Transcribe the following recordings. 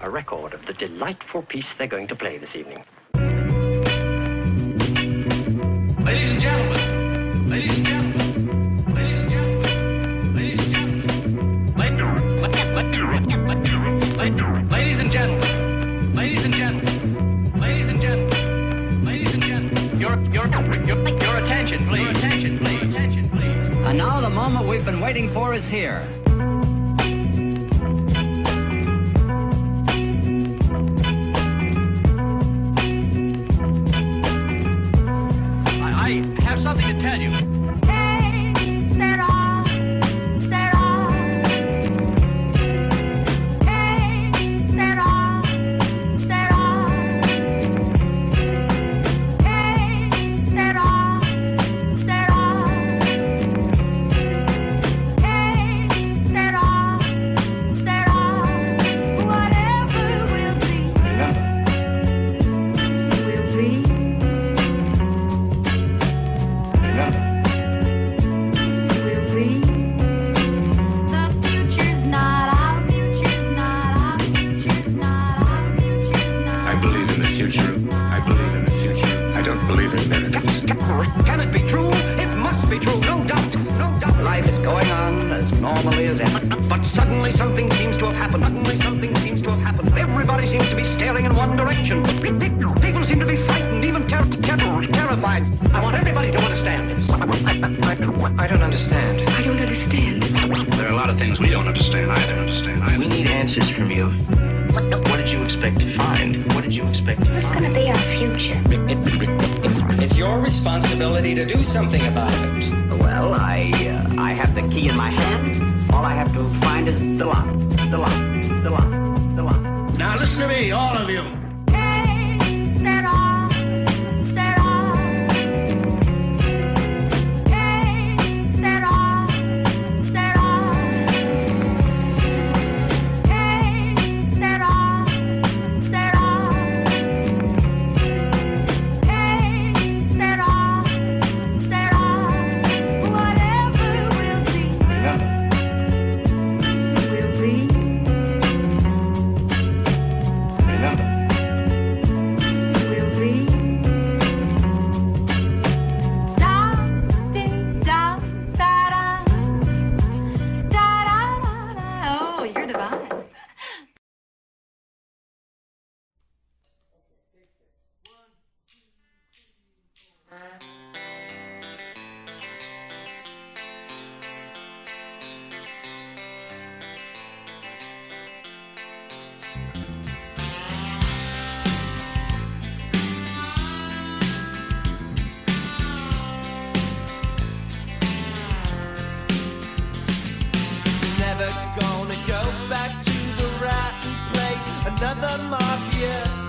a record of the delightful piece they're going to play this evening. Ladies and gentlemen, ladies and gentlemen, ladies and gentlemen, ladies and gentlemen, ladies and gentlemen, ladies and gentlemen, ladies and gentlemen, ladies and gentlemen, your your your your attention, please, your attention, please, attention, please. And now the moment we've been waiting for is here. But suddenly something seems to have happened. Suddenly something seems to have happened. Everybody seems to be staring in one direction. People seem to be frightened, even ter- ter- terrified. I want everybody to understand this. I don't understand. I don't understand. There are a lot of things we don't understand. I don't understand. I We need answers from you. What, what did you expect to find? What did you expect to What's find? gonna be our future? It's your responsibility to do something about it. Well, I uh, I have the key in my hand. All I have to find is the lock. The lock. The lock. The lock. Now listen to me, all of you. Another mafia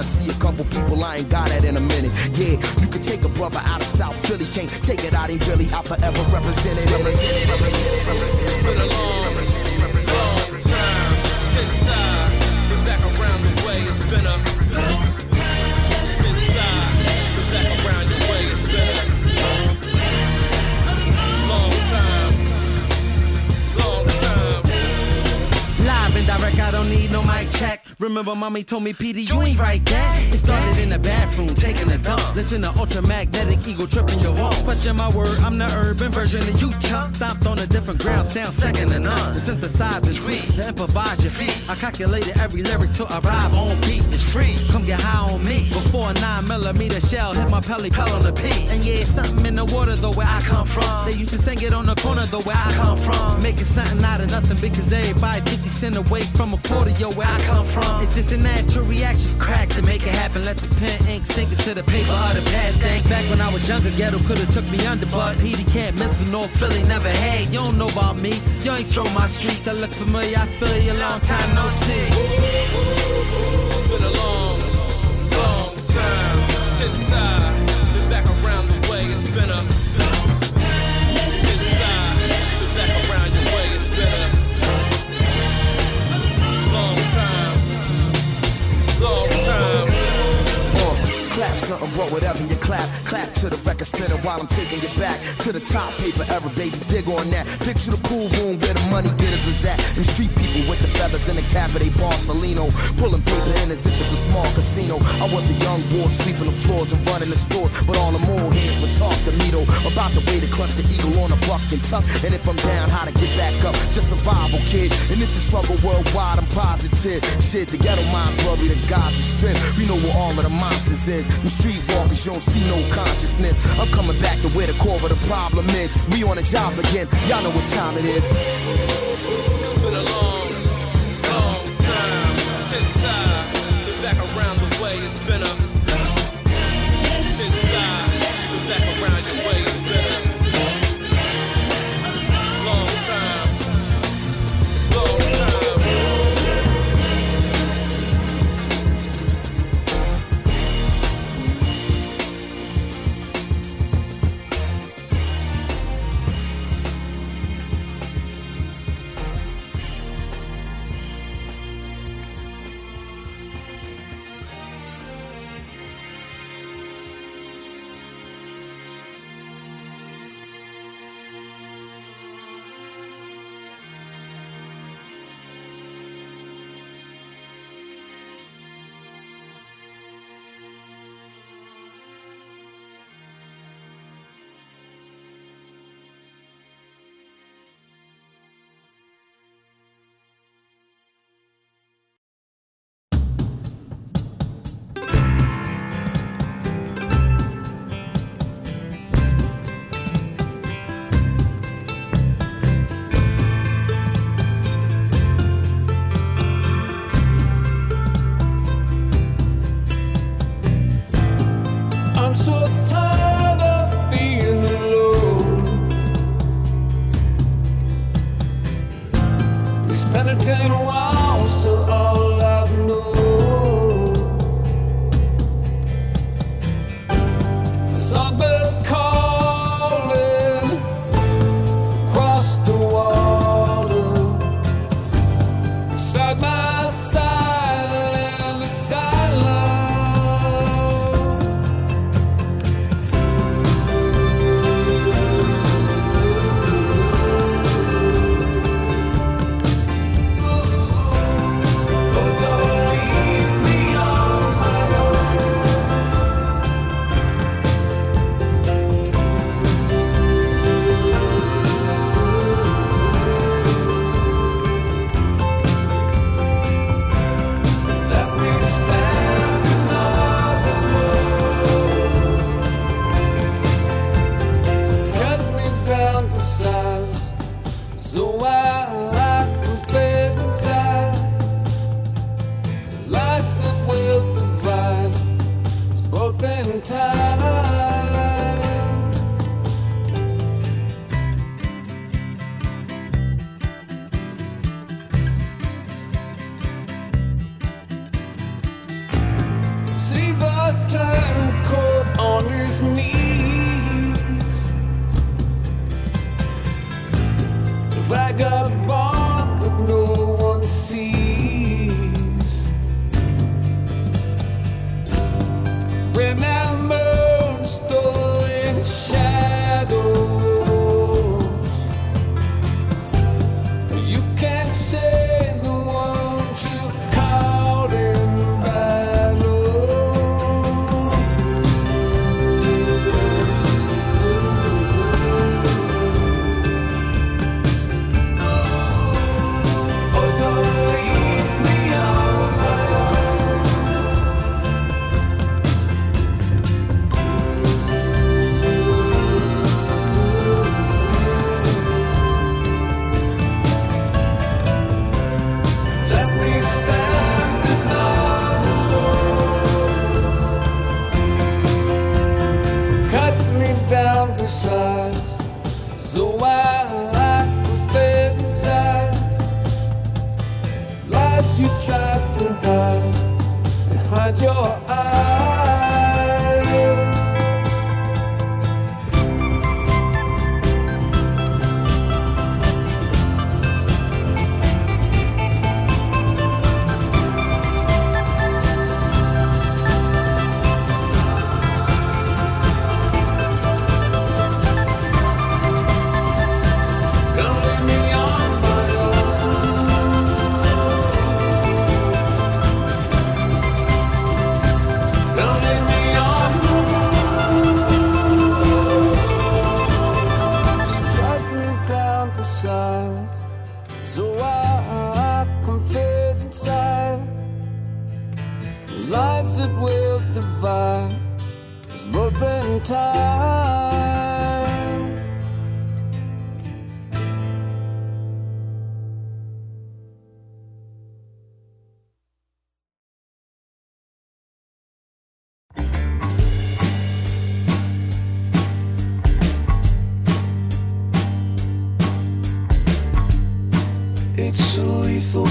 Gotta see a couple people mommy told me, PD, you ain't right that. It started in the bathroom, taking a dump. Listen to ultramagnetic ego tripping your wall. Question my word, I'm the urban version of you, chump. Stomped on a different ground, sound second to none. To synthesize the tweet, to improvise your feet. I calculated every lyric to arrive on beat. Free, come get high on me. Before a 9 millimeter shell hit my pelly pell on the peak. And yeah, it's something in the water though where I come from. They used to sing it on the corner though where I come from. Making something out of nothing because everybody 50 cent away from a quarter, yo, where I come from. It's just a natural reaction, crack to make it happen. Let the pen ink sink into the paper of the pad thing. Back when I was younger, ghetto could've took me under, but Petey can't mess with North Philly, never had. You don't know about me, you ain't stroll my streets. I look familiar, I feel you, long time no see. It's been a long, long time since I've bro, whatever you clap. Clap to the record spinner while I'm taking you back to the top paper era, baby. Dig on that. Picture the pool room where the money getters was at. Them street people with the feathers in the cap of they Borsalino. Pulling paper in as if it's a small casino. I was a young boy sweeping the floors and running the stores. But all the more heads would talk to me though about the way to clutch the eagle on a buck and tough. And if I'm down, how to get back up. Just survival, kid. And this is struggle worldwide, I'm positive. Shit, the ghetto minds love me, the gods of strength. We know where all of the monsters is. Them streetwalkers, you don't see no consciousness. I'm coming back to where the core of the problem is. We on a job again. Y'all know what time it is.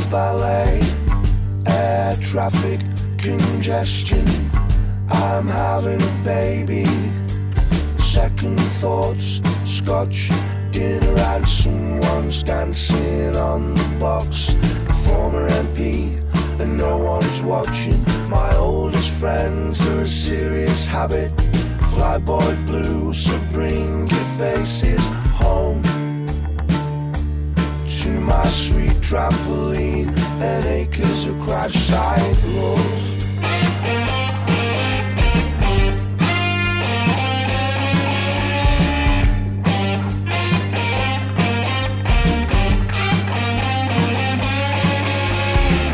Ballet, air traffic congestion. I'm having a baby. Second thoughts, scotch dinner, and someone's dancing on the box. A former MP, and no one's watching. My oldest friends are a serious habit. Flyboy blue, so bring your faces my sweet trampoline and acres of crash side love.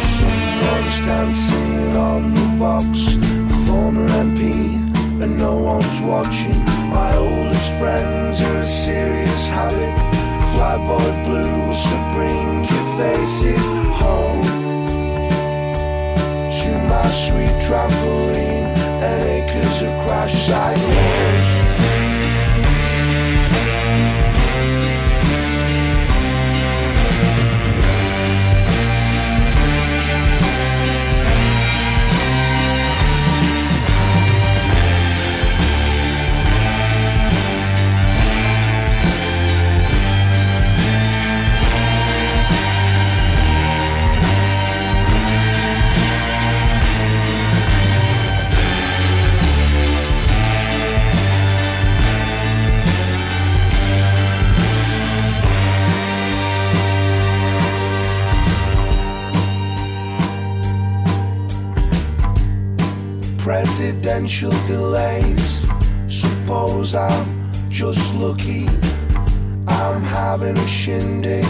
Someone's dancing on the box, a former MP, and no one's watching. My oldest friends are a serious habit. Flyboy blues, so bring your faces home to my sweet trampoline and acres of crash side presidential delays. Suppose I'm just lucky. I'm having a shindig.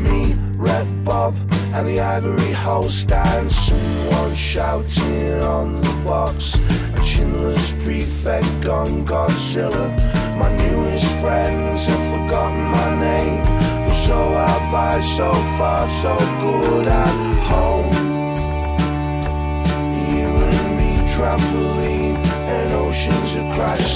Me, Red Bob, and the Ivory Host, and someone shouting on the box. A chinless prefect gone Godzilla. My newest friends have forgotten my name. But so high, so far, so good at home. Trampoline, and oceans of crash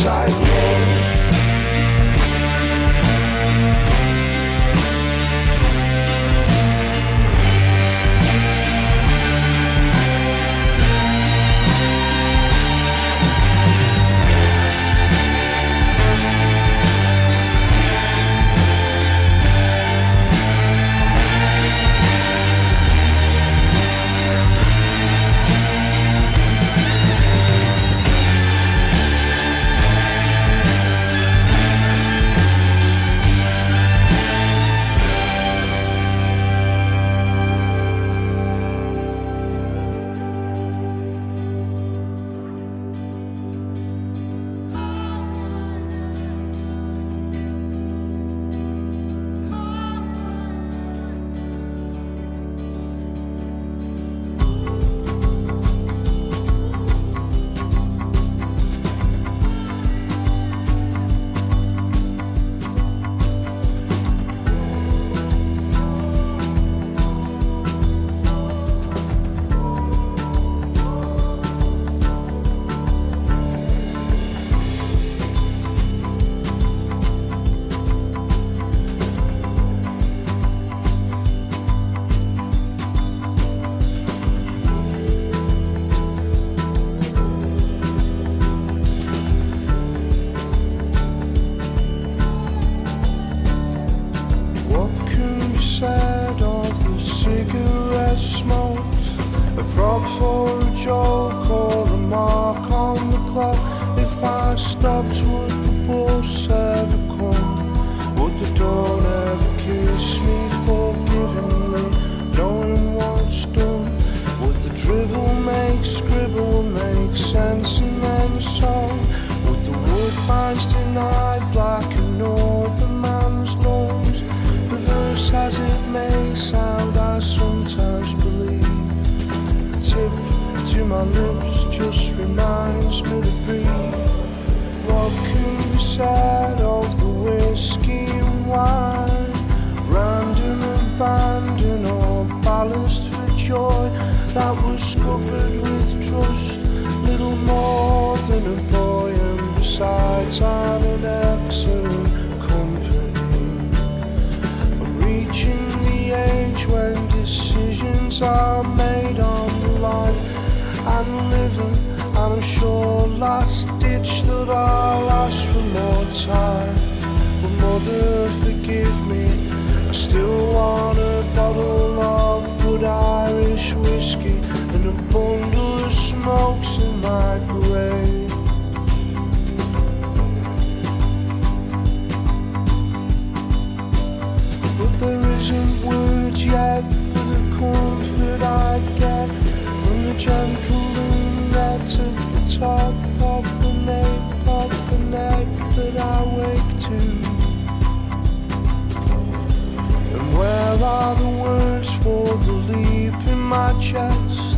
chest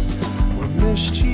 when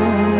I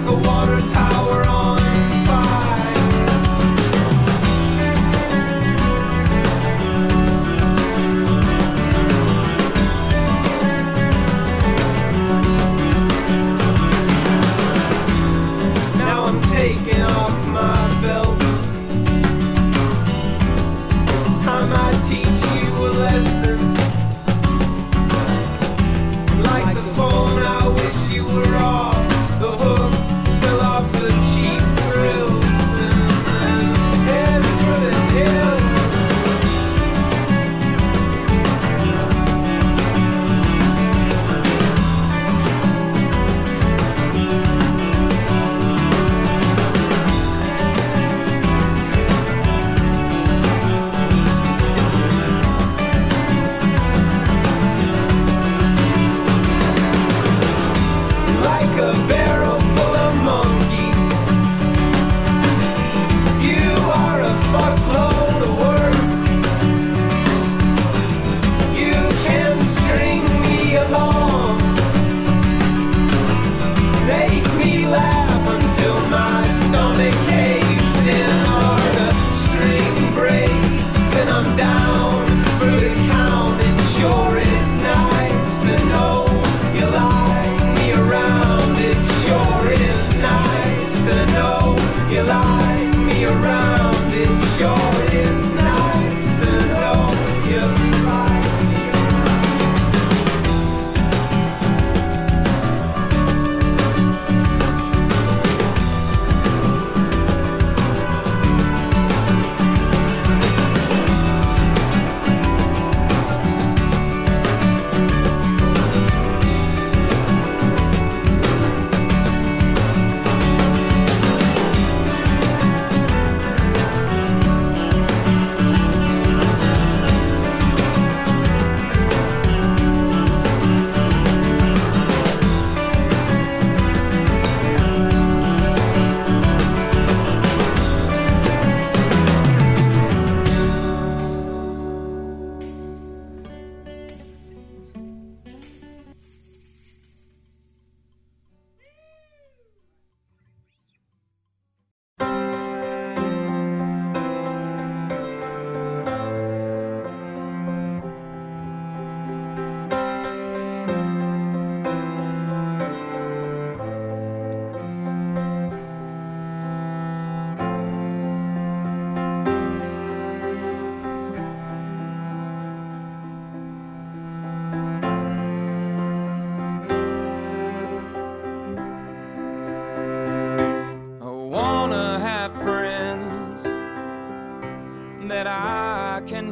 like a water tower.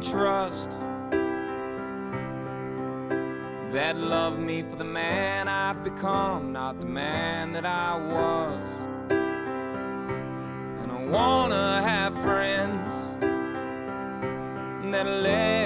trust that loved me for the man I've become, not the man that I was. And I wanna have friends that let